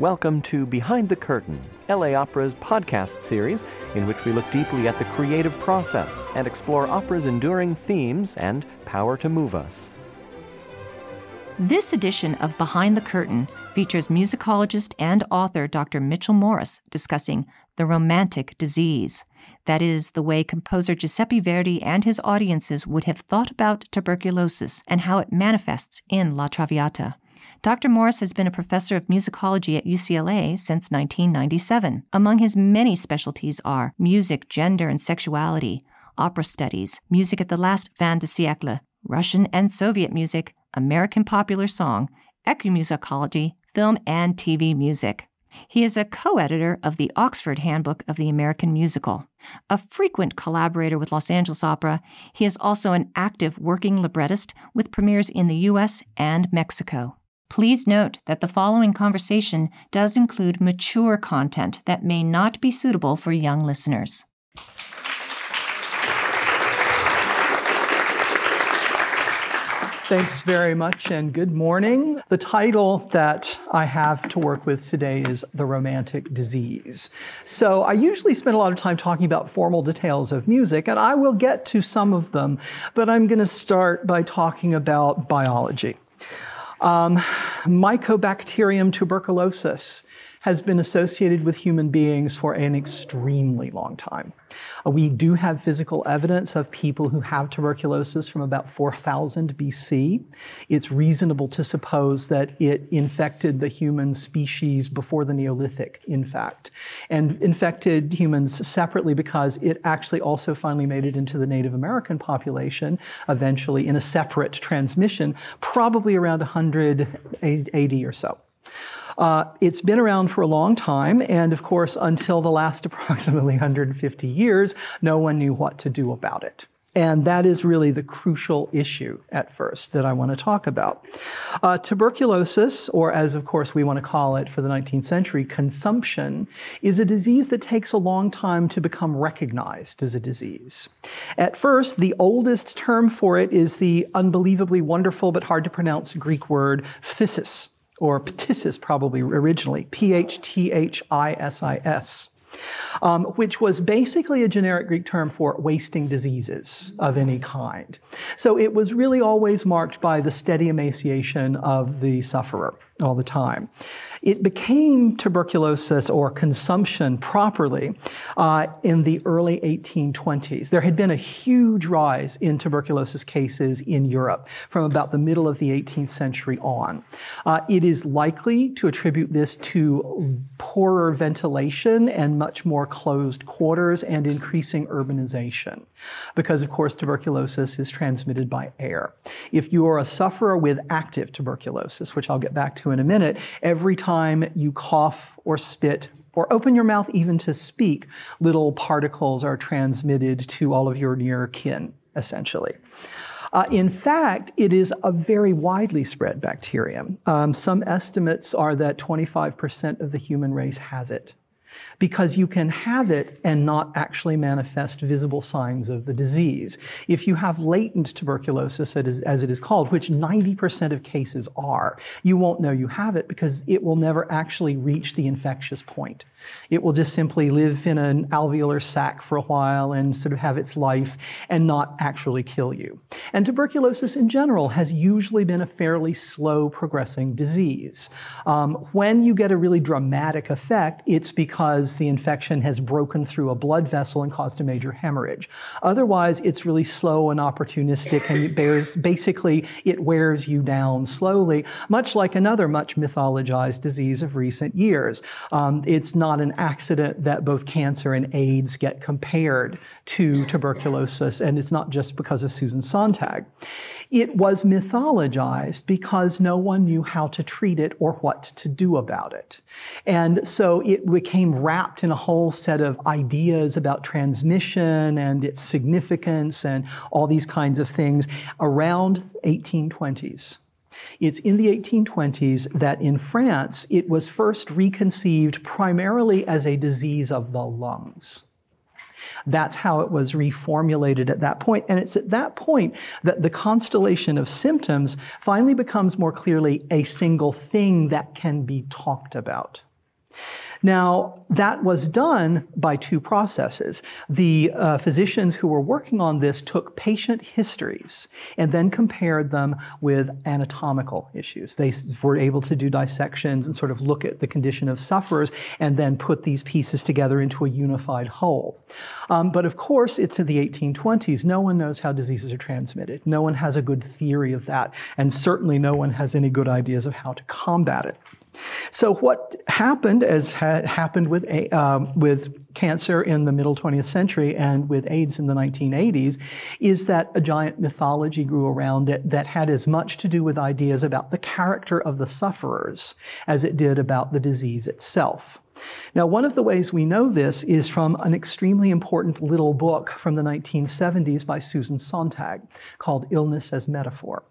Welcome to Behind the Curtain, LA Opera's podcast series, in which we look deeply at the creative process and explore opera's enduring themes and power to move us. This edition of Behind the Curtain features musicologist and author Dr. Mitchell Morris discussing the romantic disease. That is, the way composer Giuseppe Verdi and his audiences would have thought about tuberculosis and how it manifests in La Traviata. Dr. Morris has been a professor of musicology at UCLA since 1997. Among his many specialties are music, gender, and sexuality, opera studies, music at the last fin de siècle, Russian and Soviet music, American popular song, ecomusicology, film and TV music. He is a co editor of the Oxford Handbook of the American Musical. A frequent collaborator with Los Angeles Opera, he is also an active working librettist with premieres in the U.S. and Mexico. Please note that the following conversation does include mature content that may not be suitable for young listeners. Thanks very much and good morning. The title that I have to work with today is The Romantic Disease. So, I usually spend a lot of time talking about formal details of music, and I will get to some of them, but I'm going to start by talking about biology. Um, Mycobacterium tuberculosis has been associated with human beings for an extremely long time. Uh, we do have physical evidence of people who have tuberculosis from about 4000 BC. It's reasonable to suppose that it infected the human species before the Neolithic, in fact, and infected humans separately because it actually also finally made it into the Native American population, eventually in a separate transmission, probably around 100 AD or so. Uh, it's been around for a long time, and of course, until the last approximately 150 years, no one knew what to do about it. And that is really the crucial issue at first that I want to talk about. Uh, tuberculosis, or as of course we want to call it for the 19th century, consumption, is a disease that takes a long time to become recognized as a disease. At first, the oldest term for it is the unbelievably wonderful but hard to pronounce Greek word phthisis or phthisis probably originally, P H T H I S I S. Um, which was basically a generic Greek term for wasting diseases of any kind. So it was really always marked by the steady emaciation of the sufferer all the time. It became tuberculosis or consumption properly uh, in the early 1820s. There had been a huge rise in tuberculosis cases in Europe from about the middle of the 18th century on. Uh, it is likely to attribute this to poorer ventilation and much more closed quarters and increasing urbanization, because of course tuberculosis is transmitted by air. If you are a sufferer with active tuberculosis, which I'll get back to in a minute, every time you cough or spit or open your mouth even to speak, little particles are transmitted to all of your near kin, essentially. Uh, in fact, it is a very widely spread bacterium. Um, some estimates are that 25% of the human race has it because you can have it and not actually manifest visible signs of the disease. If you have latent tuberculosis, as it is called, which 90% of cases are, you won't know you have it because it will never actually reach the infectious point. It will just simply live in an alveolar sac for a while and sort of have its life and not actually kill you. And tuberculosis in general has usually been a fairly slow progressing disease. Um, when you get a really dramatic effect, it's because because the infection has broken through a blood vessel and caused a major hemorrhage. Otherwise, it's really slow and opportunistic, and it bears, basically, it wears you down slowly, much like another much mythologized disease of recent years. Um, it's not an accident that both cancer and AIDS get compared to tuberculosis, and it's not just because of Susan Sontag. It was mythologized because no one knew how to treat it or what to do about it. And so it became wrapped in a whole set of ideas about transmission and its significance and all these kinds of things around 1820s. It's in the 1820s that in France it was first reconceived primarily as a disease of the lungs. That's how it was reformulated at that point. And it's at that point that the constellation of symptoms finally becomes more clearly a single thing that can be talked about. Now, that was done by two processes. The uh, physicians who were working on this took patient histories and then compared them with anatomical issues. They were able to do dissections and sort of look at the condition of sufferers and then put these pieces together into a unified whole. Um, but of course, it's in the 1820s. No one knows how diseases are transmitted. No one has a good theory of that. And certainly no one has any good ideas of how to combat it. So what happened, as ha- happened with um, with cancer in the middle 20th century and with AIDS in the 1980s, is that a giant mythology grew around it that had as much to do with ideas about the character of the sufferers as it did about the disease itself. Now, one of the ways we know this is from an extremely important little book from the 1970s by Susan Sontag called Illness as Metaphor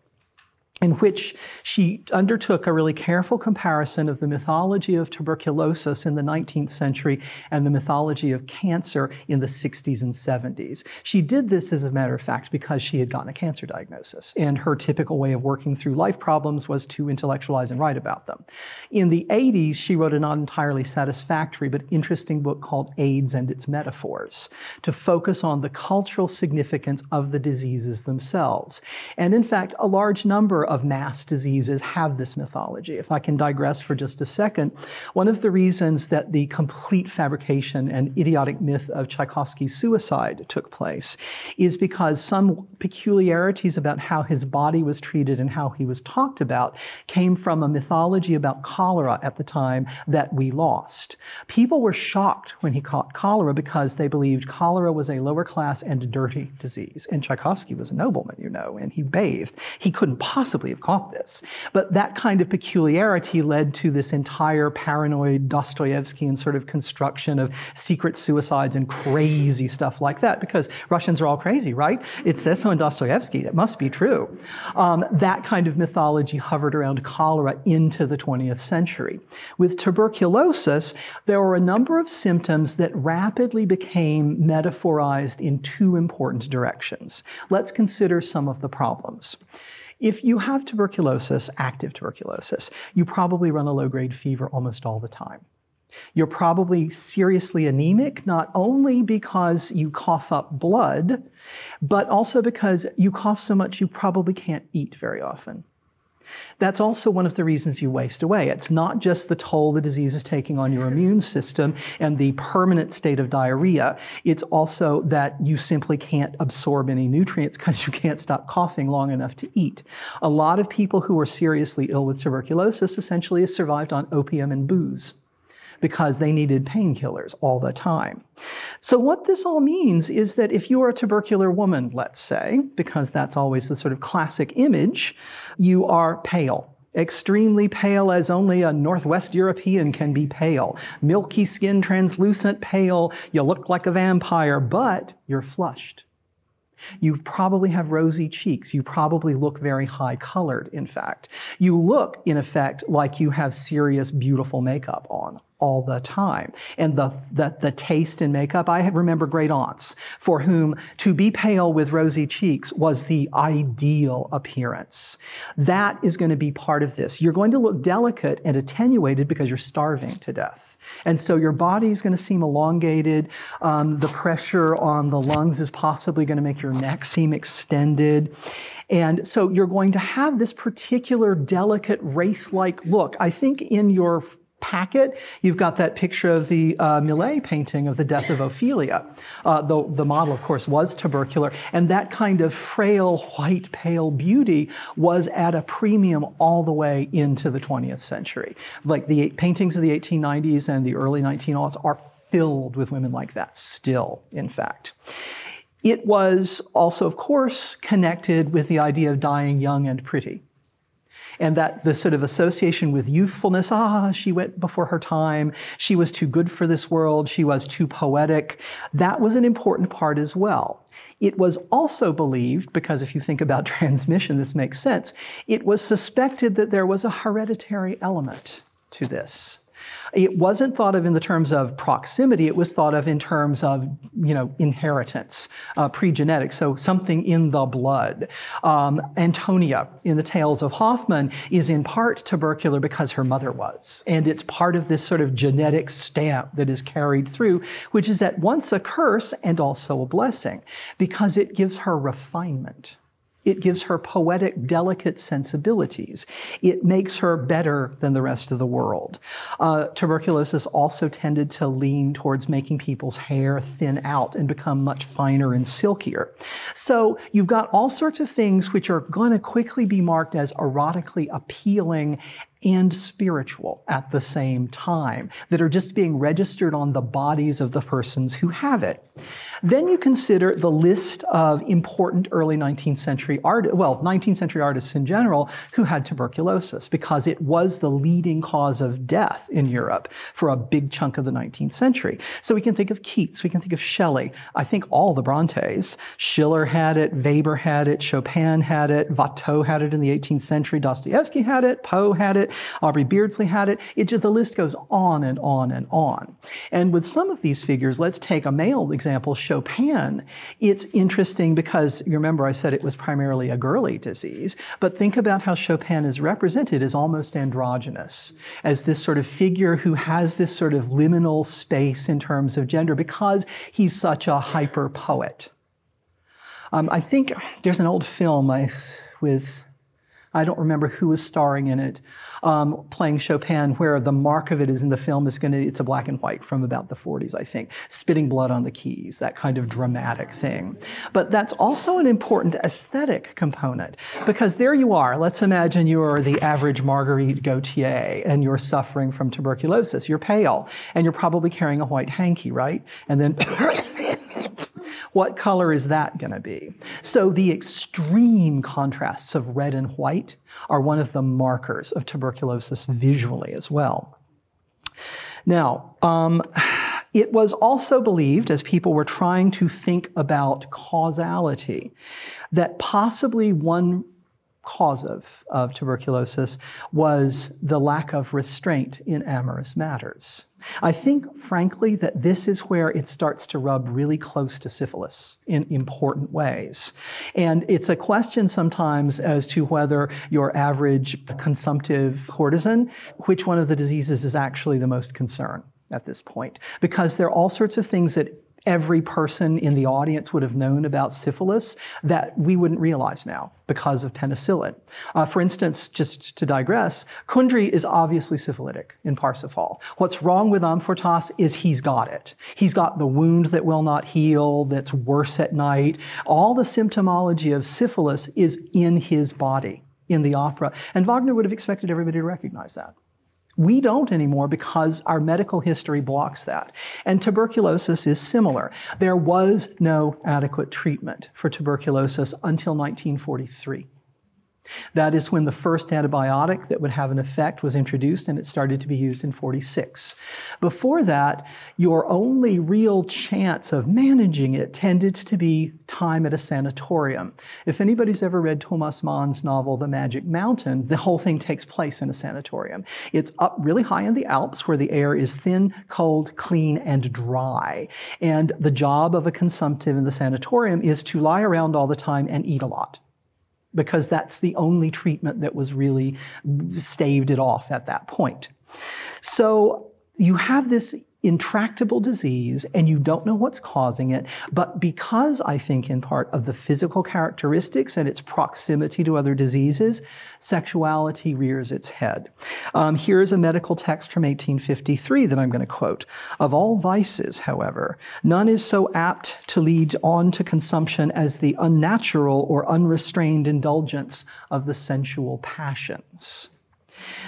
in which she undertook a really careful comparison of the mythology of tuberculosis in the 19th century and the mythology of cancer in the 60s and 70s. She did this, as a matter of fact, because she had gotten a cancer diagnosis, and her typical way of working through life problems was to intellectualize and write about them. In the 80s, she wrote a not entirely satisfactory but interesting book called AIDS and Its Metaphors to focus on the cultural significance of the diseases themselves. And in fact, a large number of mass diseases have this mythology. If I can digress for just a second, one of the reasons that the complete fabrication and idiotic myth of Tchaikovsky's suicide took place is because some peculiarities about how his body was treated and how he was talked about came from a mythology about cholera at the time that we lost. People were shocked when he caught cholera because they believed cholera was a lower class and dirty disease. And Tchaikovsky was a nobleman, you know, and he bathed. He couldn't possibly possibly have caught this. But that kind of peculiarity led to this entire paranoid Dostoevskian sort of construction of secret suicides and crazy stuff like that, because Russians are all crazy, right? It says so in Dostoevsky. It must be true. Um, that kind of mythology hovered around cholera into the 20th century. With tuberculosis, there were a number of symptoms that rapidly became metaphorized in two important directions. Let's consider some of the problems. If you have tuberculosis, active tuberculosis, you probably run a low grade fever almost all the time. You're probably seriously anemic, not only because you cough up blood, but also because you cough so much you probably can't eat very often. That's also one of the reasons you waste away. It's not just the toll the disease is taking on your immune system and the permanent state of diarrhea. It's also that you simply can't absorb any nutrients because you can't stop coughing long enough to eat. A lot of people who are seriously ill with tuberculosis essentially survived on opium and booze because they needed painkillers all the time. So, what this all means is that if you are a tubercular woman, let's say, because that's always the sort of classic image, you are pale extremely pale as only a Northwest European can be pale. Milky skin, translucent, pale. You look like a vampire, but you're flushed. You probably have rosy cheeks. You probably look very high colored, in fact. You look, in effect, like you have serious, beautiful makeup on all the time. And the, the, the taste in makeup, I remember great aunts for whom to be pale with rosy cheeks was the ideal appearance. That is going to be part of this. You're going to look delicate and attenuated because you're starving to death. And so your body is going to seem elongated. Um, the pressure on the lungs is possibly going to make your neck seem extended. And so you're going to have this particular delicate wraith like look. I think in your packet, you've got that picture of the uh, Millais painting of the death of Ophelia. Uh, the, the model, of course, was tubercular, and that kind of frail, white, pale beauty was at a premium all the way into the 20th century. Like the paintings of the 1890s and the early 1900s are filled with women like that, still, in fact. It was also, of course, connected with the idea of dying young and pretty and that the sort of association with youthfulness ah, she went before her time, she was too good for this world, she was too poetic. That was an important part as well. It was also believed, because if you think about transmission, this makes sense, it was suspected that there was a hereditary element to this It wasn't thought of in the terms of proximity, it was thought of in terms of, you know, inheritance, uh, pre-genetic, so something in the blood. Um, Antonia in the Tales of Hoffmann is in part tubercular because her mother was. And it's part of this sort of genetic stamp that is carried through, which is at once a curse and also a blessing because it gives her refinement. It gives her poetic, delicate sensibilities. It makes her better than the rest of the world. Uh, tuberculosis also tended to lean towards making people's hair thin out and become much finer and silkier. So you've got all sorts of things which are going to quickly be marked as erotically appealing and spiritual at the same time that are just being registered on the bodies of the persons who have it. Then you consider the list of important early 19th century art, well, 19th century artists in general who had tuberculosis because it was the leading cause of death in Europe for a big chunk of the 19th century. So we can think of Keats, we can think of Shelley, I think all the Brontes. Schiller had it, Weber had it, Chopin had it, Watteau had it in the 18th century, Dostoevsky had it, Poe had it, Aubrey Beardsley had it. it just, the list goes on and on and on. And with some of these figures, let's take a male example, Chopin. It's interesting because you remember I said it was primarily a girly disease, but think about how Chopin is represented as almost androgynous, as this sort of figure who has this sort of liminal space in terms of gender because he's such a hyper poet. Um, I think there's an old film I, with I don't remember who was starring in it, um, playing Chopin, where the mark of it is in the film is going to, it's a black and white from about the 40s, I think, spitting blood on the keys, that kind of dramatic thing. But that's also an important aesthetic component because there you are. Let's imagine you're the average Marguerite Gautier and you're suffering from tuberculosis. You're pale and you're probably carrying a white hanky, right? And then what color is that going to be? So the extreme contrasts of red and white are one of the markers of tuberculosis visually as well. Now, um, it was also believed, as people were trying to think about causality, that possibly one cause of, of tuberculosis was the lack of restraint in amorous matters. I think, frankly, that this is where it starts to rub really close to syphilis in important ways. And it's a question sometimes as to whether your average consumptive courtesan, which one of the diseases is actually the most concern at this point. Because there are all sorts of things that every person in the audience would have known about syphilis that we wouldn't realize now because of penicillin. Uh, for instance, just to digress, Kundry is obviously syphilitic in Parsifal. What's wrong with Amfortas is he's got it. He's got the wound that will not heal, that's worse at night. All the symptomology of syphilis is in his body in the opera. And Wagner would have expected everybody to recognize that. We don't anymore because our medical history blocks that. And tuberculosis is similar. There was no adequate treatment for tuberculosis until 1943. That is when the first antibiotic that would have an effect was introduced and it started to be used in 46. Before that, your only real chance of managing it tended to be time at a sanatorium. If anybody's ever read Thomas Mann's novel, The Magic Mountain, the whole thing takes place in a sanatorium. It's up really high in the Alps where the air is thin, cold, clean, and dry. And the job of a consumptive in the sanatorium is to lie around all the time and eat a lot because that's the only treatment that was really staved it off at that point. So you have this intractable disease and you don't know what's causing it. But because I think in part of the physical characteristics and its proximity to other diseases, sexuality rears its head. Um, here's a medical text from 1853 that I'm going to quote. Of all vices, however, none is so apt to lead on to consumption as the unnatural or unrestrained indulgence of the sensual passions.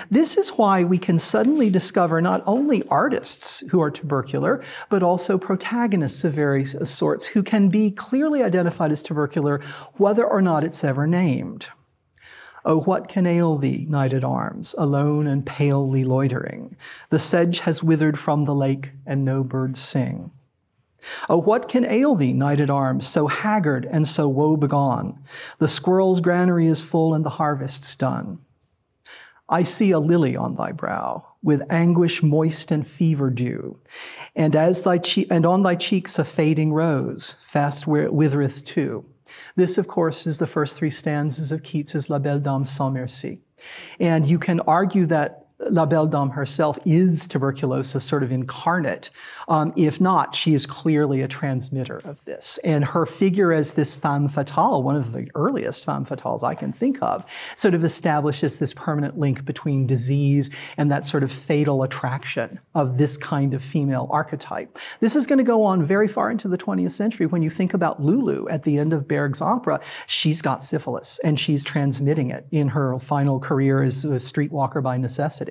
This is why we can suddenly discover not only artists who are tubercular, but also protagonists of various sorts who can be clearly identified as tubercular, whether or not it's ever named. Oh, what can ail thee, knight at arms, alone and palely loitering? The sedge has withered from the lake, and no birds sing. Oh, what can ail thee, knight at arms, so haggard and so woe begone? The squirrel's granary is full, and the harvest's done. I see a lily on thy brow, with anguish moist and fever dew, and as thy che- and on thy cheeks a fading rose, fast withereth too. This, of course, is the first three stanzas of Keats's La Belle Dame sans merci. And you can argue that La Belle Dame herself is tuberculosis sort of incarnate. Um, if not, she is clearly a transmitter of this. And her figure as this femme fatale, one of the earliest femme fatales I can think of, sort of establishes this permanent link between disease and that sort of fatal attraction of this kind of female archetype. This is going to go on very far into the 20th century. When you think about Lulu at the end of Berg's opera, she's got syphilis and she's transmitting it in her final career as a streetwalker by necessity.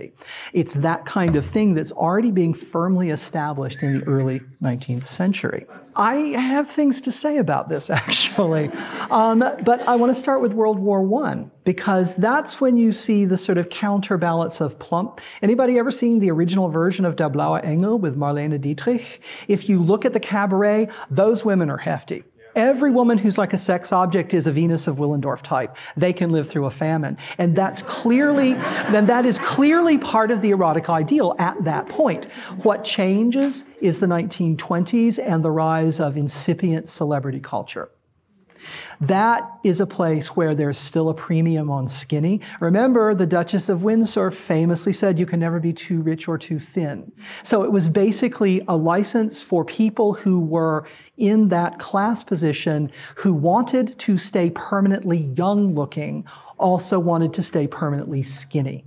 It's that kind of thing that's already being firmly established in the early 19th century. I have things to say about this, actually. Um, but I want to start with World War I, because that's when you see the sort of counterbalance of plump. Anybody ever seen the original version of Der Blaue Engel with Marlene Dietrich? If you look at the cabaret, those women are hefty. Every woman who's like a sex object is a Venus of Willendorf type. They can live through a famine. And that's clearly, then that is clearly part of the erotic ideal at that point. What changes is the 1920s and the rise of incipient celebrity culture. That is a place where there's still a premium on skinny. Remember, the Duchess of Windsor famously said you can never be too rich or too thin. So it was basically a license for people who were in that class position who wanted to stay permanently young looking, also wanted to stay permanently skinny.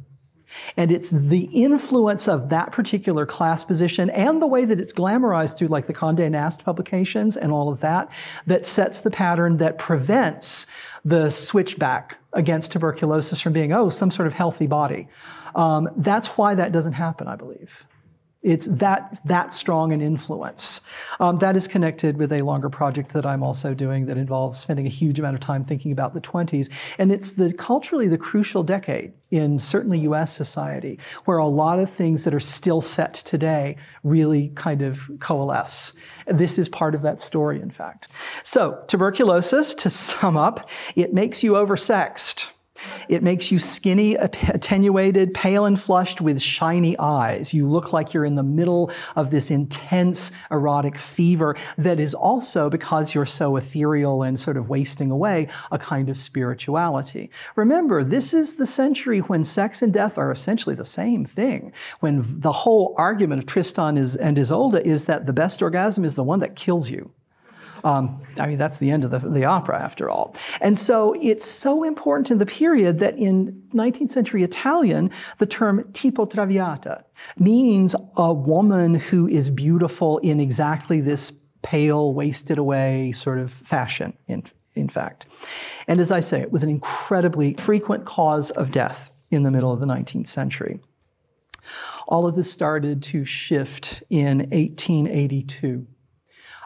And it's the influence of that particular class position and the way that it's glamorized through like the Condé Nast publications and all of that that sets the pattern that prevents the switchback against tuberculosis from being, oh, some sort of healthy body. Um, that's why that doesn't happen, I believe. It's that, that strong an influence. Um, that is connected with a longer project that I'm also doing that involves spending a huge amount of time thinking about the 20s. And it's the culturally the crucial decade in certainly US society where a lot of things that are still set today really kind of coalesce. This is part of that story, in fact. So, tuberculosis, to sum up, it makes you oversexed. It makes you skinny, attenuated, pale and flushed with shiny eyes. You look like you're in the middle of this intense erotic fever that is also, because you're so ethereal and sort of wasting away, a kind of spirituality. Remember, this is the century when sex and death are essentially the same thing. When the whole argument of Tristan is, and Isolde is that the best orgasm is the one that kills you. Um, I mean, that's the end of the, the opera, after all. And so it's so important in the period that in 19th century Italian, the term tipo traviata means a woman who is beautiful in exactly this pale, wasted away sort of fashion, in, in fact. And as I say, it was an incredibly frequent cause of death in the middle of the 19th century. All of this started to shift in 1882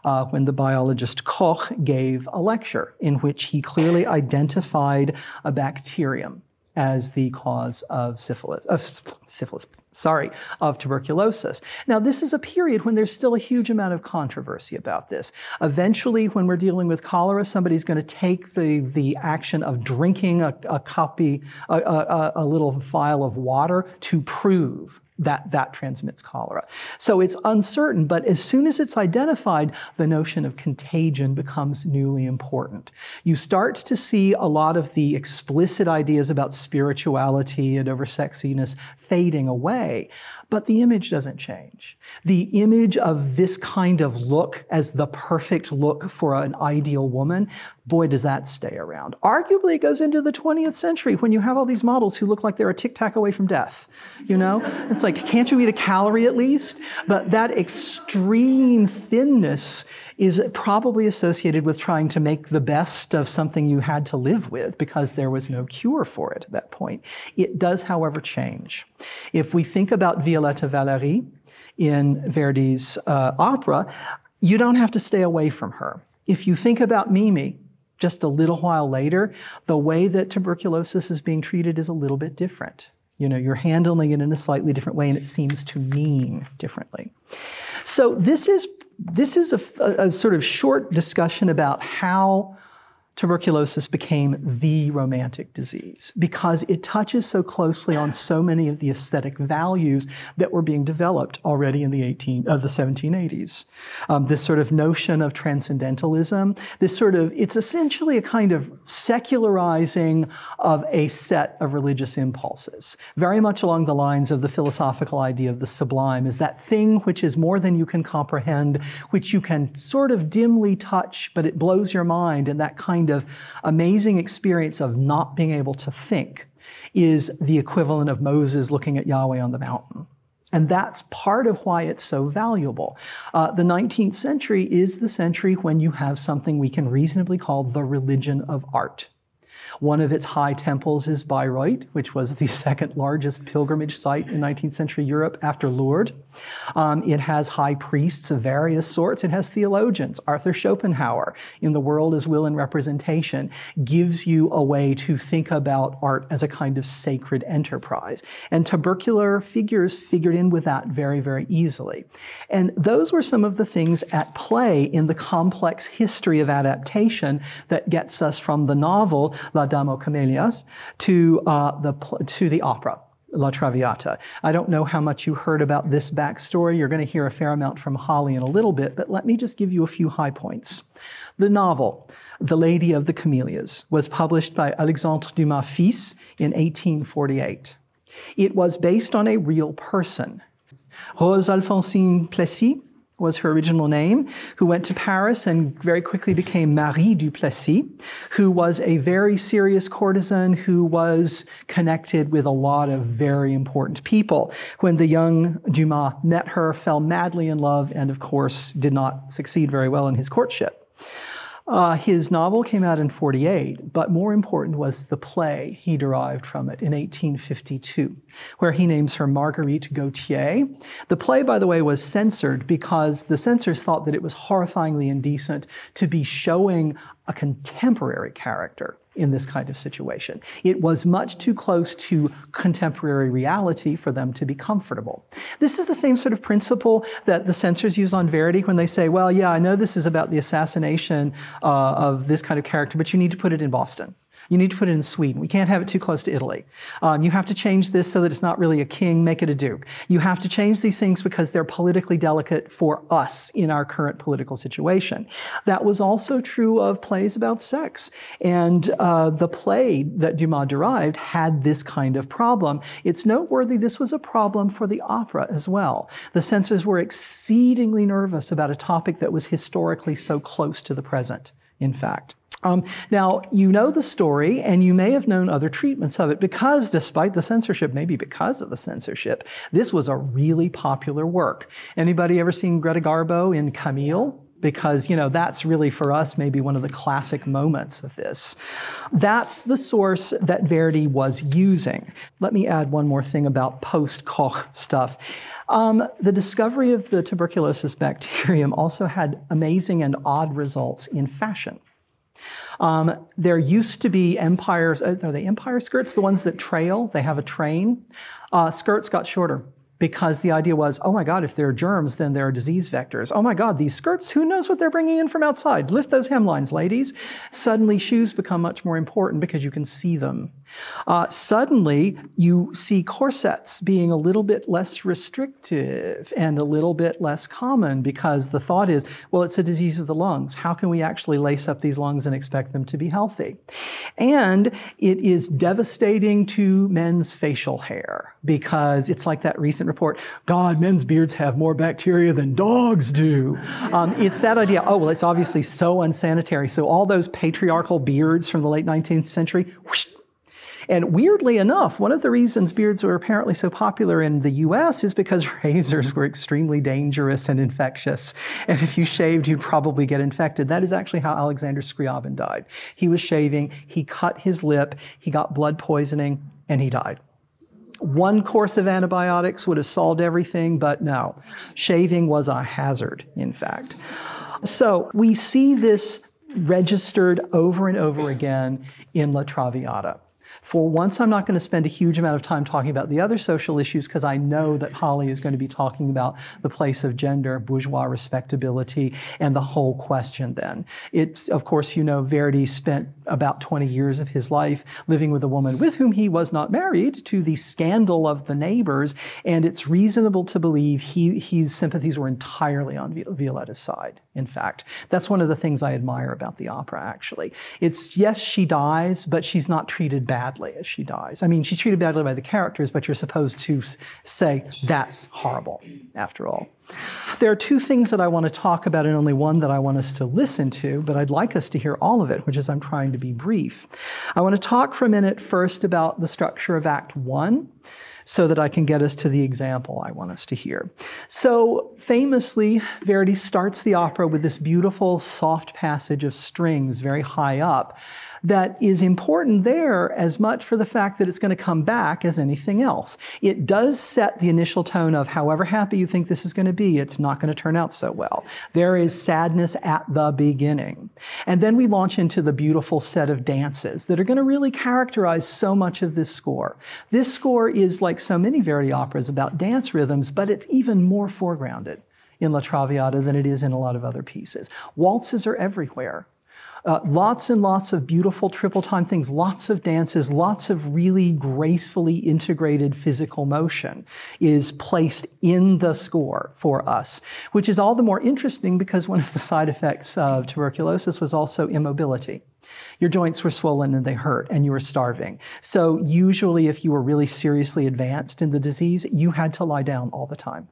uh, when the biologist Koch gave a lecture in which he clearly identified a bacterium as the cause of syphilis, of syphilis, sorry, of tuberculosis. Now, this is a period when there's still a huge amount of controversy about this. Eventually, when we're dealing with cholera, somebody's going to take the, the action of drinking a, a copy, a, a, a little vial of water to prove that that transmits cholera. So it's uncertain, but as soon as it's identified, the notion of contagion becomes newly important. You start to see a lot of the explicit ideas about spirituality and over sexiness fading away, but the image doesn't change. The image of this kind of look as the perfect look for an ideal woman, boy, does that stay around. Arguably, it goes into the 20th century when you have all these models who look like they're a tic tac away from death. You know? It's like, can't you eat a calorie at least? But that extreme thinness is probably associated with trying to make the best of something you had to live with because there was no cure for it at that point. It does, however, change. If we think about Violetta Valéry in Verdi's uh, opera, you don't have to stay away from her. If you think about Mimi, just a little while later, the way that tuberculosis is being treated is a little bit different. You know, you're handling it in a slightly different way and it seems to mean differently. So this is this is a, a, sort of short discussion about how tuberculosis became the romantic disease because it touches so closely on so many of the aesthetic values that were being developed already in the 18 uh, the 1780s. Um, this sort of notion of transcendentalism, this sort of it's essentially a kind of secularizing of a set of religious impulses, very much along the lines of the philosophical idea of the sublime, is that thing which is more than you can comprehend, which you can sort of dimly touch, but it blows your mind, and that kind of amazing experience of not being able to think is the equivalent of Moses looking at Yahweh on the mountain. And that's part of why it's so valuable. Uh, the 19th century is the century when you have something we can reasonably call the religion of art. One of its high temples is Bayreuth, which was the second largest pilgrimage site in 19th century Europe after Lourdes. Um, it has high priests of various sorts. It has theologians. Arthur Schopenhauer, in The World as Will and Representation, gives you a way to think about art as a kind of sacred enterprise. And tubercular figures figured in with that very, very easily. And those were some of the things at play in the complex history of adaptation that gets us from the novel La Dame aux Camélias to, uh, the, to the opera. La Traviata. I don't know how much you heard about this backstory. You're going to hear a fair amount from Holly in a little bit, but let me just give you a few high points. The novel, The Lady of the Camellias, was published by Alexandre Dumas fils in 1848. It was based on a real person. Rose Alphonsine Plessis was her original name, who went to Paris and very quickly became Marie Duplessis, who was a very serious courtesan who was connected with a lot of very important people. When the young Dumas met her, fell madly in love, and of course did not succeed very well in his courtship. Uh, his novel came out in 48, but more important was the play he derived from it in 1852, where he names her Marguerite Gautier. The play, by the way, was censored because the censors thought that it was horrifyingly indecent to be showing a contemporary character in this kind of situation. It was much too close to contemporary reality for them to be comfortable. This is the same sort of principle that the censors use on Verdi when they say, well, yeah, I know this is about the assassination uh, of this kind of character, but you need to put it in Boston. You need to put it in Sweden. We can't have it too close to Italy. Um, you have to change this so that it's not really a king, make it a duke. You have to change these things because they're politically delicate for us in our current political situation. That was also true of plays about sex. And uh, the play that Dumas derived had this kind of problem. It's noteworthy this was a problem for the opera as well. The censors were exceedingly nervous about a topic that was historically so close to the present, in fact. Um, now, you know the story, and you may have known other treatments of it because, despite the censorship, maybe because of the censorship, this was a really popular work. Anybody ever seen Greta Garbo in Camille? Because, you know, that's really for us maybe one of the classic moments of this. That's the source that Verdi was using. Let me add one more thing about post Koch stuff. Um, the discovery of the tuberculosis bacterium also had amazing and odd results in fashion. Um, there used to be empires, uh, are they empire skirts? The ones that trail, they have a train. Uh, skirts got shorter because the idea was, oh my God, if there are germs, then there are disease vectors. Oh my God, these skirts, who knows what they're bringing in from outside? Lift those hemlines, ladies. Suddenly, shoes become much more important because you can see them. Uh, suddenly, you see corsets being a little bit less restrictive and a little bit less common because the thought is, well, it's a disease of the lungs. How can we actually lace up these lungs and expect them to be healthy? And it is devastating to men's facial hair because it's like that recent report God, men's beards have more bacteria than dogs do. Um, it's that idea, oh, well, it's obviously so unsanitary. So all those patriarchal beards from the late 19th century, whoosh, and weirdly enough, one of the reasons beards were apparently so popular in the US is because razors were extremely dangerous and infectious. And if you shaved, you'd probably get infected. That is actually how Alexander Scriabin died. He was shaving, he cut his lip, he got blood poisoning, and he died. One course of antibiotics would have solved everything, but no. Shaving was a hazard, in fact. So we see this registered over and over again in La Traviata. For once, I'm not going to spend a huge amount of time talking about the other social issues because I know that Holly is going to be talking about the place of gender, bourgeois respectability, and the whole question then. It's, of course, you know, Verdi spent about 20 years of his life living with a woman with whom he was not married to the scandal of the neighbors, and it's reasonable to believe he, his sympathies were entirely on Violetta's side, in fact. That's one of the things I admire about the opera, actually. It's, yes, she dies, but she's not treated badly as she dies. I mean, she's treated badly by the characters, but you're supposed to say that's horrible, after all. There are two things that I want to talk about, and only one that I want us to listen to, but I'd like us to hear all of it, which is I'm trying to be brief. I want to talk for a minute first about the structure of Act One so that I can get us to the example I want us to hear. So, famously, Verdi starts the opera with this beautiful, soft passage of strings very high up that is important there as much for the fact that it's going to come back as anything else. It does set the initial tone of however happy you think this is going to be, it's not going to turn out so well. There is sadness at the beginning. And then we launch into the beautiful set of dances that are going to really characterize so much of this score. This score is like so many Verdi operas about dance rhythms, but it's even more foregrounded in La Traviata than it is in a lot of other pieces. Waltzes are everywhere. Uh, lots and lots of beautiful triple time things, lots of dances, lots of really gracefully integrated physical motion is placed in the score for us, which is all the more interesting because one of the side effects of tuberculosis was also immobility. Your joints were swollen and they hurt, and you were starving. So, usually, if you were really seriously advanced in the disease, you had to lie down all the time.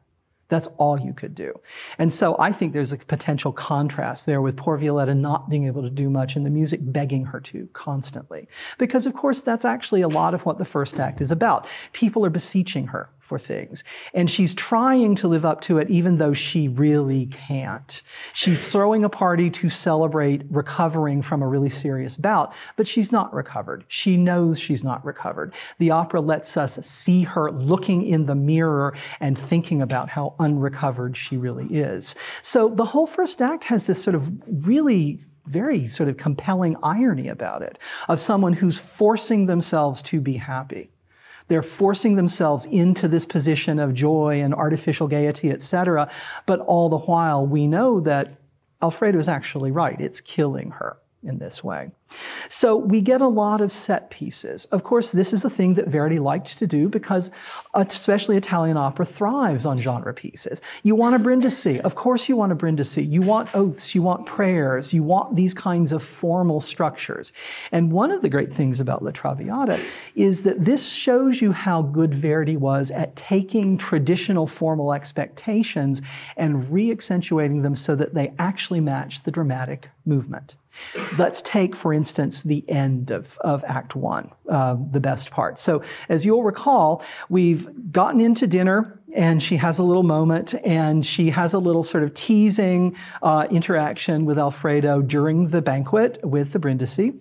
That's all you could do. And so I think there's a potential contrast there with poor Violetta not being able to do much and the music begging her to constantly. Because, of course, that's actually a lot of what the first act is about. People are beseeching her for things. And she's trying to live up to it, even though she really can't. She's throwing a party to celebrate recovering from a really serious bout, but she's not recovered. She knows she's not recovered. The opera lets us see her looking in the mirror and thinking about how unrecovered she really is. So the whole first act has this sort of really very sort of compelling irony about it of someone who's forcing themselves to be happy. They're forcing themselves into this position of joy and artificial gaiety, etc. But all the while, we know that Alfredo is actually right. It's killing her in this way. So we get a lot of set pieces. Of course, this is a thing that Verdi liked to do because uh, especially Italian opera thrives on genre pieces. You want a Brindisi. Of course you want a Brindisi. You want oaths, you want prayers, you want these kinds of formal structures. And one of the great things about La Traviata is that this shows you how good Verdi was at taking traditional formal expectations and re-accentuating them so that they actually match the dramatic movement. Let's take, for instance, the end of, of Act One, uh, the best part. So, as you'll recall, we've gotten into dinner, and she has a little moment, and she has a little sort of teasing uh, interaction with Alfredo during the banquet with the Brindisi.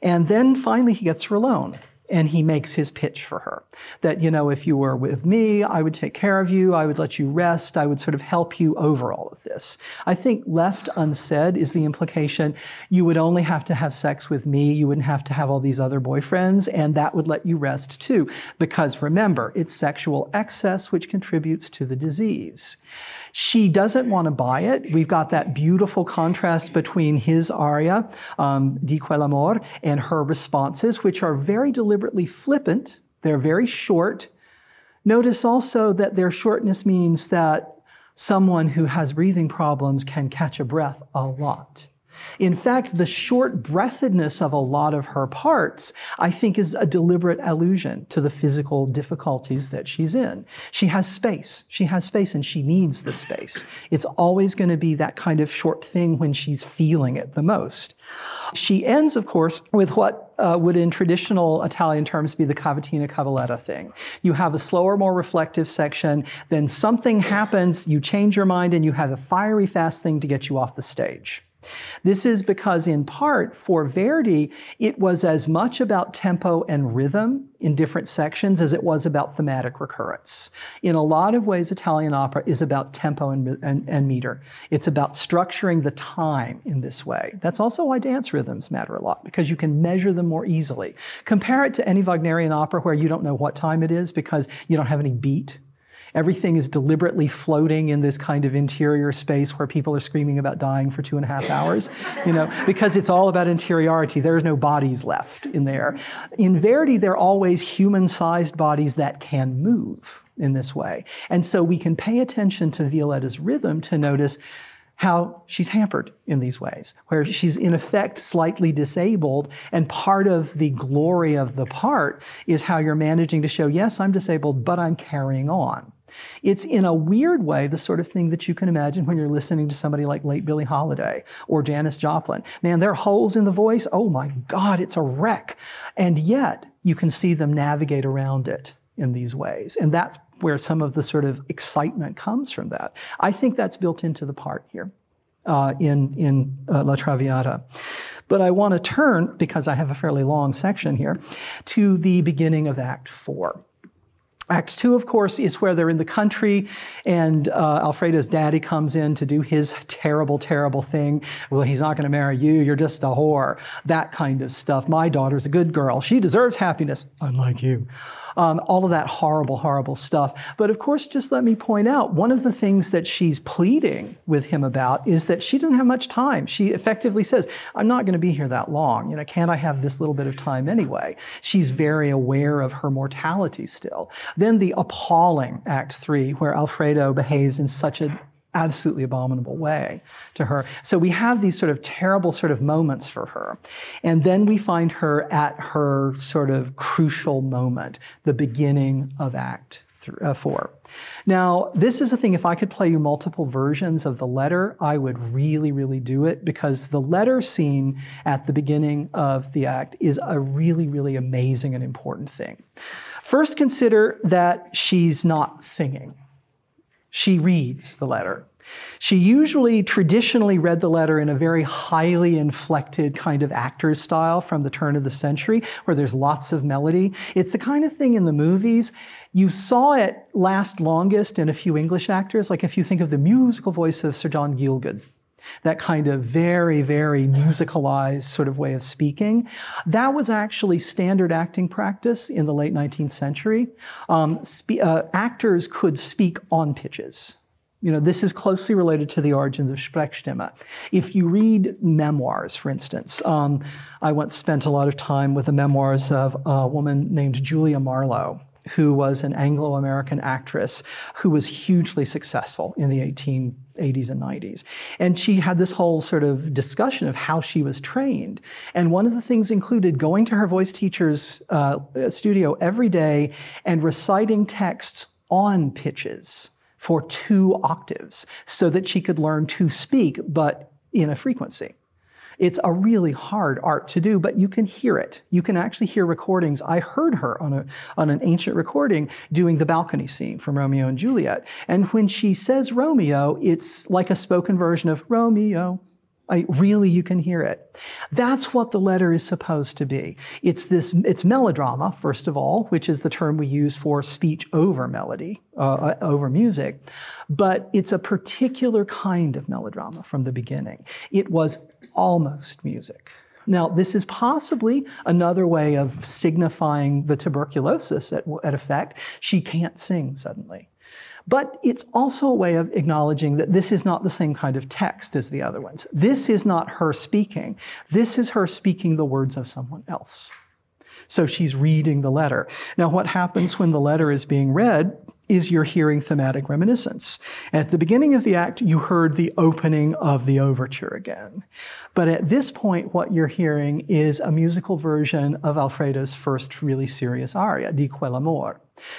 And then finally, he gets her alone and he makes his pitch for her. That you know if you were with me i would take care of you i would let you rest i would sort of help you over all of this. I think left unsaid is the implication you would only have to have sex with me you wouldn't have to have all these other boyfriends and that would let you rest too. Because remember it's sexual excess which contributes to the disease she doesn't want to buy it. We've got that beautiful contrast between his aria, um, Di quell'amor, and her responses, which are very deliberately flippant. They're very short. Notice also that their shortness means that someone who has breathing problems can catch a breath a lot. In fact, the short breathedness of a lot of her parts, I think, is a deliberate allusion to the physical difficulties that she's in. She has space. She has space and she needs the space. It's always going to be that kind of short thing when she's feeling it the most. She ends, of course, with what uh, would in traditional Italian terms be the cavatina cabaletta thing. You have a slower, more reflective section, then something happens, you change your mind, and you have a fiery fast thing to get you off the stage. This is because, in part, for Verdi, it was as much about tempo and rhythm in different sections as it was about thematic recurrence. In a lot of ways, Italian opera is about tempo and, and, and meter. It's about structuring the time in this way. That's also why dance rhythms matter a lot, because you can measure them more easily. Compare it to any Wagnerian opera where you don't know what time it is because you don't have any beat Everything is deliberately floating in this kind of interior space where people are screaming about dying for two and a half hours, you know, because it's all about interiority. There's no bodies left in there. In Verdi, there are always human sized bodies that can move in this way. And so we can pay attention to Violetta's rhythm to notice how she's hampered in these ways, where she's in effect slightly disabled. And part of the glory of the part is how you're managing to show, yes, I'm disabled, but I'm carrying on. It's in a weird way the sort of thing that you can imagine when you're listening to somebody like late Billie Holiday or Janis Joplin. Man, there are holes in the voice. Oh my God, it's a wreck. And yet you can see them navigate around it in these ways. And that's where some of the sort of excitement comes from that. I think that's built into the part here. Uh, in in uh, La Traviata. But I want to turn, because I have a fairly long section here, to the beginning of Act Four. Act two, of course, is where they're in the country and uh, Alfredo's daddy comes in to do his terrible, terrible thing. Well, he's not going to marry you. You're just a whore. That kind of stuff. My daughter's a good girl. She deserves happiness, unlike you um, all of that horrible, horrible stuff. But of course, just let me point out one of the things that she's pleading with him about is that she doesn't have much time. She effectively says, I'm not going to be here that long. You know, can't I have this little bit of time anyway? She's very aware of her mortality still. Then the appalling Act Three, where Alfredo behaves in such an absolutely abominable way to her. So we have these sort of terrible sort of moments for her. And then we find her at her sort of crucial moment, the beginning of Act uh, four. Now, this is a thing, if I could play you multiple versions of the letter, I would really, really do it because the letter scene at the beginning of the act is a really, really amazing and important thing. First, consider that she's not singing she reads the letter. She usually traditionally read the letter in a very highly inflected kind of actor's style from the turn of the century, where there's lots of melody. It's the kind of thing in the movies you saw it last longest in a few English actors, like if you think of the musical voice of Sir John Gielgud that kind of very, very musicalized sort of way of speaking. That was actually standard acting practice in the late 19th century. Um, spe- uh, actors could speak on pitches. You know, this is closely related to the origins of Sprechstimme. If you read memoirs, for instance, um, I once spent a lot of time with the memoirs of a woman named Julia Marlowe, who was an Anglo American actress who was hugely successful in the 1880s and 90s. And she had this whole sort of discussion of how she was trained. And one of the things included going to her voice teacher's uh, studio every day and reciting texts on pitches for two octaves so that she could learn to speak, but in a frequency. It's a really hard art to do, but you can hear it. You can actually hear recordings. I heard her on, a, on an ancient recording doing the balcony scene from Romeo and Juliet. And when she says Romeo, it's like a spoken version of Romeo. I, really, you can hear it. That's what the letter is supposed to be. It's this. It's melodrama, first of all, which is the term we use for speech over melody, uh, uh over music. But it's a particular kind of melodrama from the beginning. It was almost music. Now, this is possibly another way of signifying the tuberculosis at, at effect. She can't sing suddenly. But it's also a way of acknowledging that this is not the same kind of text as the other ones. This is not her speaking. This is her speaking the words of someone else. So she's reading the letter. Now, what happens when the letter is being read is you're hearing thematic reminiscence. At the beginning of the act, you heard the opening of the overture again. But at this point, what you're hearing is a musical version of Alfredo's first really serious aria, Di quell'amor.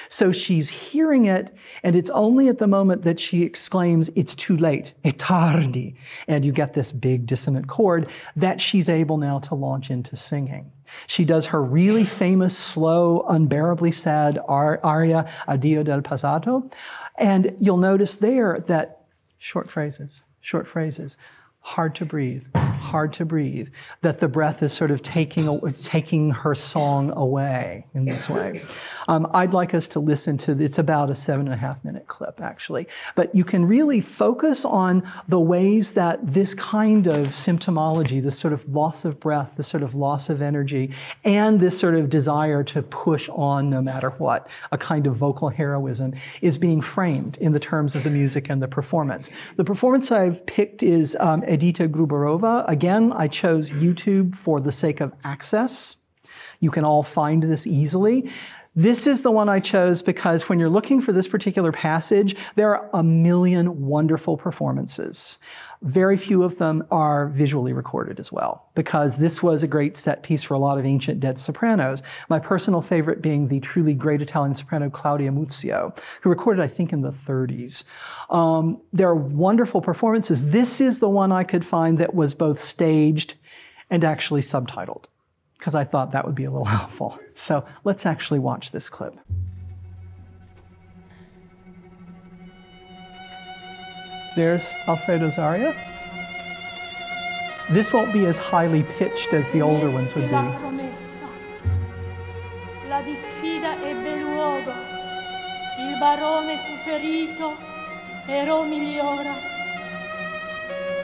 So she's hearing it, and it's only at the moment that she exclaims, It's too late, è tardi, and you get this big dissonant chord, that she's able now to launch into singing. She does her really famous, slow, unbearably sad aria, Addio del passato. And you'll notice there that short phrases, short phrases. Hard to breathe, hard to breathe, that the breath is sort of taking, taking her song away in this way. Um, I'd like us to listen to, it's about a seven and a half minute clip actually, but you can really focus on the ways that this kind of symptomology, this sort of loss of breath, this sort of loss of energy, and this sort of desire to push on no matter what, a kind of vocal heroism, is being framed in the terms of the music and the performance. The performance I've picked is um, Edita Gruberova. Again, I chose YouTube for the sake of access. You can all find this easily. This is the one I chose because when you're looking for this particular passage, there are a million wonderful performances. Very few of them are visually recorded as well, because this was a great set piece for a lot of ancient dead sopranos. My personal favorite being the truly great Italian soprano Claudia Muzio, who recorded, I think, in the 30s. Um, there are wonderful performances. This is the one I could find that was both staged and actually subtitled because I thought that would be a little helpful. So let's actually watch this clip. There's Alfredo's aria. This won't be as highly pitched as the older ones would be. La disfida ebbe luogo. Il barone fu ferito e migliora.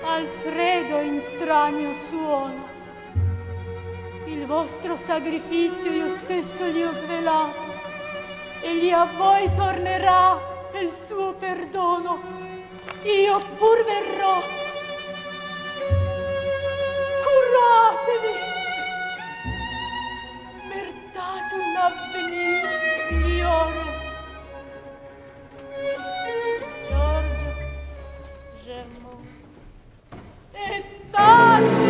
Alfredo in strano suono il vostro sacrificio io stesso gli ho svelato, egli a voi tornerà il suo perdono, io pur verrò. Curatevi! Mertate un avvenire, migliore. Giorgio Gemmo, E tanti!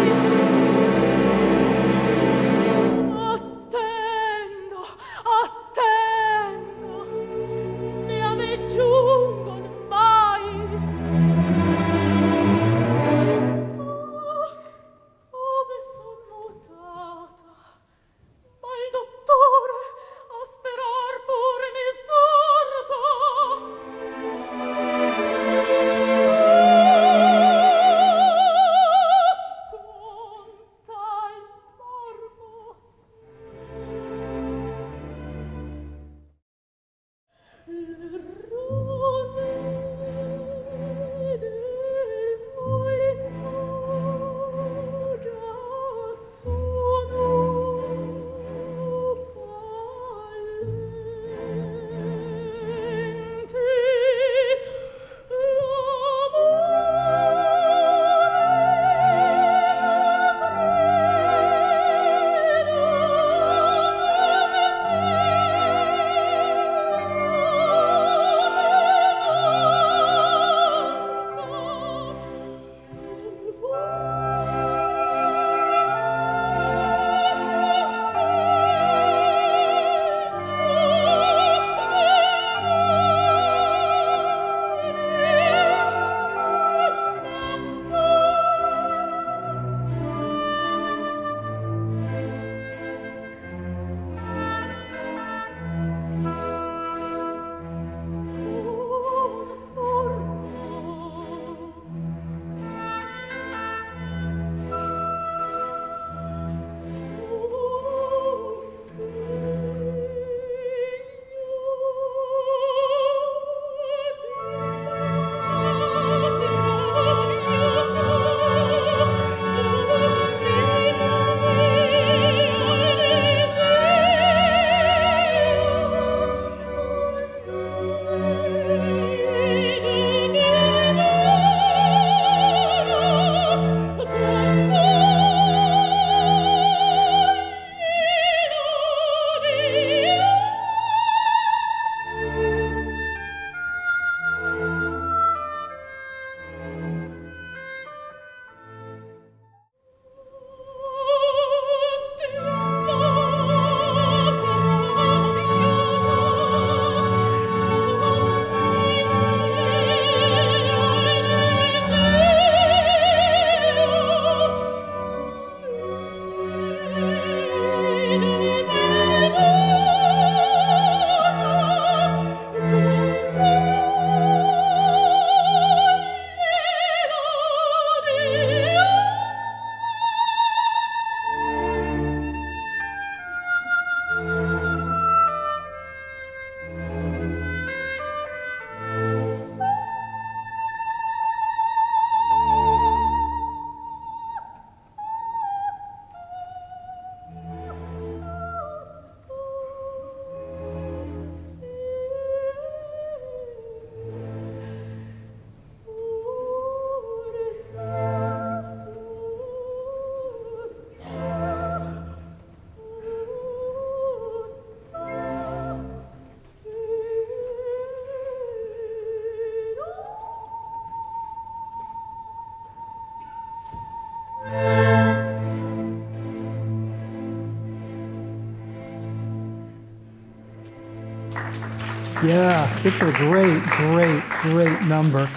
Yeah, it's a great, great, great number.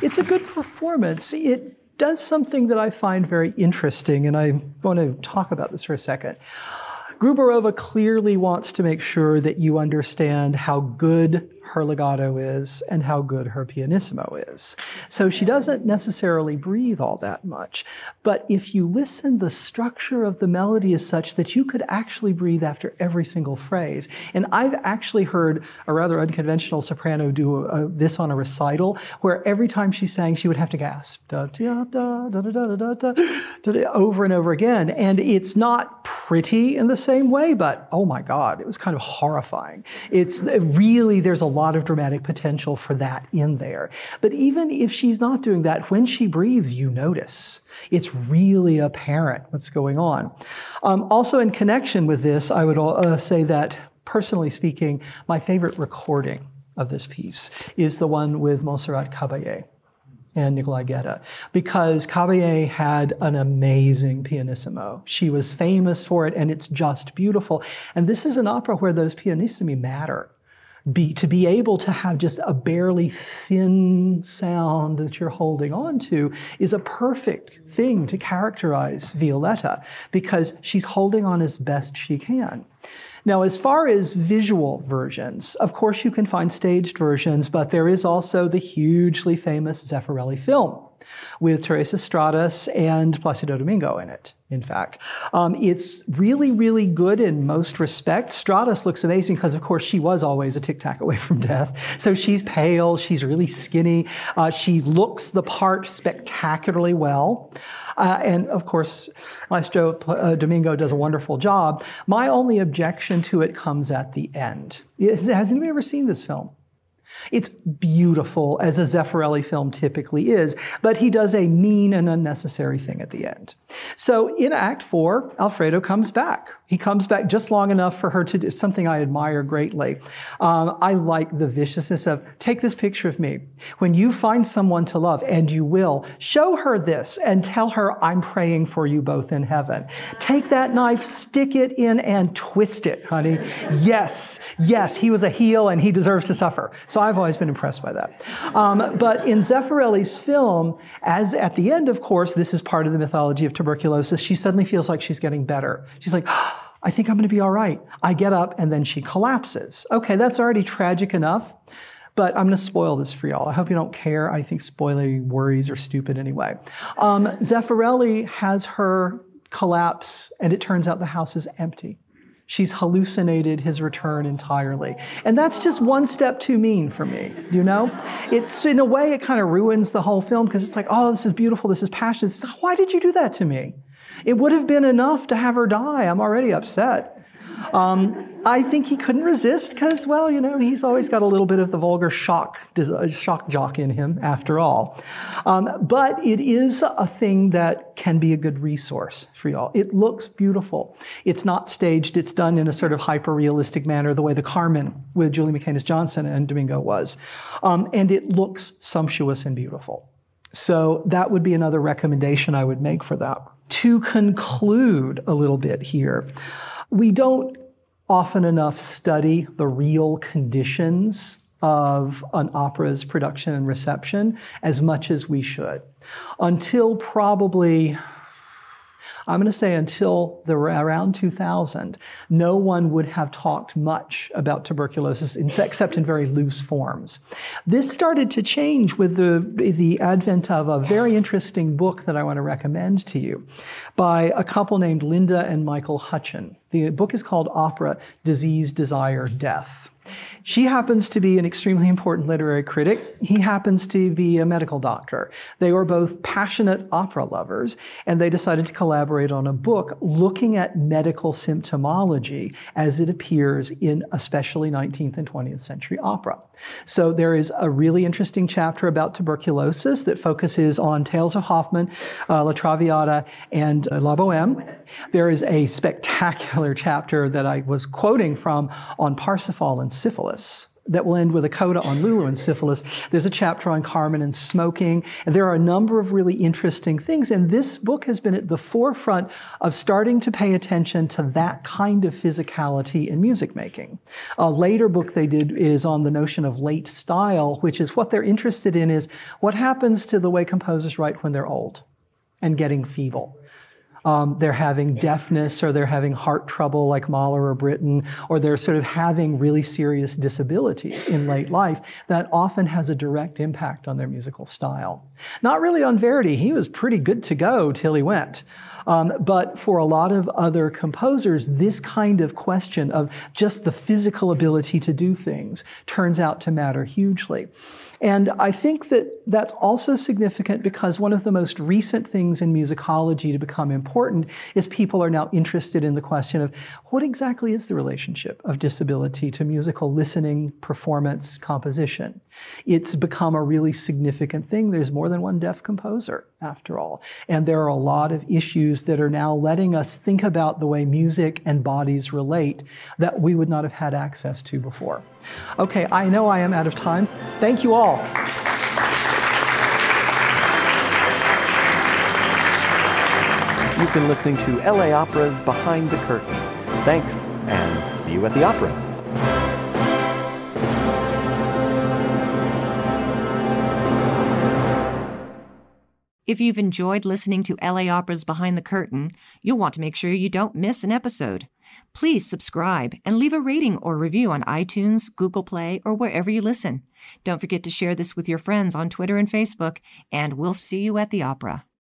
It's a good performance. It does something that I find very interesting, and I want to talk about this for a second. Gruberova clearly wants to make sure that you understand how good her legato is and how good her pianissimo is. So she doesn't necessarily breathe all that much. But if you listen, the structure of the melody is such that you could actually breathe after every single phrase. And I've actually heard a rather unconventional soprano do a, this on a recital where every time she sang, she would have to gasp over and over again. And it's not pretty in the same way, but oh my God, it was kind of horrifying. It's really, there's a lot of dramatic potential for that in there. But even if she's not doing that, when she breathes, you notice. It's really apparent what's going on. Um, also, in connection with this, I would uh, say that, personally speaking, my favorite recording of this piece is the one with Montserrat Caballé and Nikolai Gedda because Caballé had an amazing pianissimo. She was famous for it and it's just beautiful. And this is an opera where those pianissimi matter be, to be able to have just a barely thin sound that you're holding on to is a perfect thing to characterize Violetta because she's holding on as best she can. Now, as far as visual versions, of course you can find staged versions, but there is also the hugely famous Zeffirelli film with Teresa Stratas and Placido Domingo in it, in fact. Um, it's really, really good in most respects. Stratas looks amazing because, of course, she was always a tic tac away from death. So she's pale, she's really skinny, uh, she looks the part spectacularly well. Uh, and of course, Maestro uh, Domingo does a wonderful job. My only objection to it comes at the end. Has anybody ever seen this film? It's beautiful, as a Zeffirelli film typically is, but he does a mean and unnecessary thing at the end. So in Act Four, Alfredo comes back. He comes back just long enough for her to do something I admire greatly. Um, I like the viciousness of take this picture of me. When you find someone to love, and you will, show her this and tell her, I'm praying for you both in heaven. Take that knife, stick it in, and twist it, honey. Yes, yes, he was a heel and he deserves to suffer. So I've always been impressed by that. Um, but in Zeffirelli's film, as at the end, of course, this is part of the mythology of tuberculosis, she suddenly feels like she's getting better. She's like, I think I'm going to be all right. I get up and then she collapses. Okay, that's already tragic enough, but I'm going to spoil this for y'all. I hope you don't care. I think spoiling worries are stupid anyway. Um, Zeffirelli has her collapse, and it turns out the house is empty. She's hallucinated his return entirely. And that's just one step too mean for me, you know? It's in a way, it kind of ruins the whole film because it's like, oh, this is beautiful, this is passionate. Why did you do that to me? It would have been enough to have her die. I'm already upset. Um, I think he couldn't resist because, well, you know, he's always got a little bit of the vulgar shock, uh, shock jock in him, after all. Um, but it is a thing that can be a good resource for y'all. It looks beautiful. It's not staged. It's done in a sort of hyper realistic manner, the way the Carmen with Julie Migenes Johnson and Domingo was, um, and it looks sumptuous and beautiful. So that would be another recommendation I would make for that. To conclude a little bit here, we don't often enough study the real conditions of an opera's production and reception as much as we should. Until probably I'm going to say until the, around 2000, no one would have talked much about tuberculosis except in very loose forms. This started to change with the, the advent of a very interesting book that I want to recommend to you by a couple named Linda and Michael Hutcheon. The book is called Opera Disease, Desire, Death. She happens to be an extremely important literary critic. He happens to be a medical doctor. They were both passionate opera lovers, and they decided to collaborate on a book looking at medical symptomology as it appears in especially 19th and 20th century opera. So there is a really interesting chapter about tuberculosis that focuses on Tales of Hoffman, uh, La Traviata, and uh, La Boheme. There is a spectacular chapter that I was quoting from on Parsifal and syphilis that will end with a coda on Lulu and syphilis. There's a chapter on Carmen and smoking. And there are a number of really interesting things. And this book has been at the forefront of starting to pay attention to that kind of physicality in music making. A later book they did is on the notion of late style, which is what they're interested in is what happens to the way composers write when they're old and getting feeble um, they're having deafness or they're having heart trouble like Mahler or Britten, or they're sort of having really serious disabilities in late life that often has a direct impact on their musical style. Not really on Verdi. He was pretty good to go till he went. Um, but for a lot of other composers, this kind of question of just the physical ability to do things turns out to matter hugely. And I think that that's also significant because one of the most recent things in musicology to become important is people are now interested in the question of what exactly is the relationship of disability to musical listening, performance, composition. It's become a really significant thing. There's more than one deaf composer, after all. And there are a lot of issues that are now letting us think about the way music and bodies relate that we would not have had access to before. Okay, I know I am out of time. Thank you all. You've been listening to LA Opera's Behind the Curtain. Thanks, and see you at the opera. If you've enjoyed listening to LA Opera's Behind the Curtain, you'll want to make sure you don't miss an episode. Please subscribe and leave a rating or review on iTunes, Google Play, or wherever you listen. Don't forget to share this with your friends on Twitter and Facebook, and we'll see you at the opera.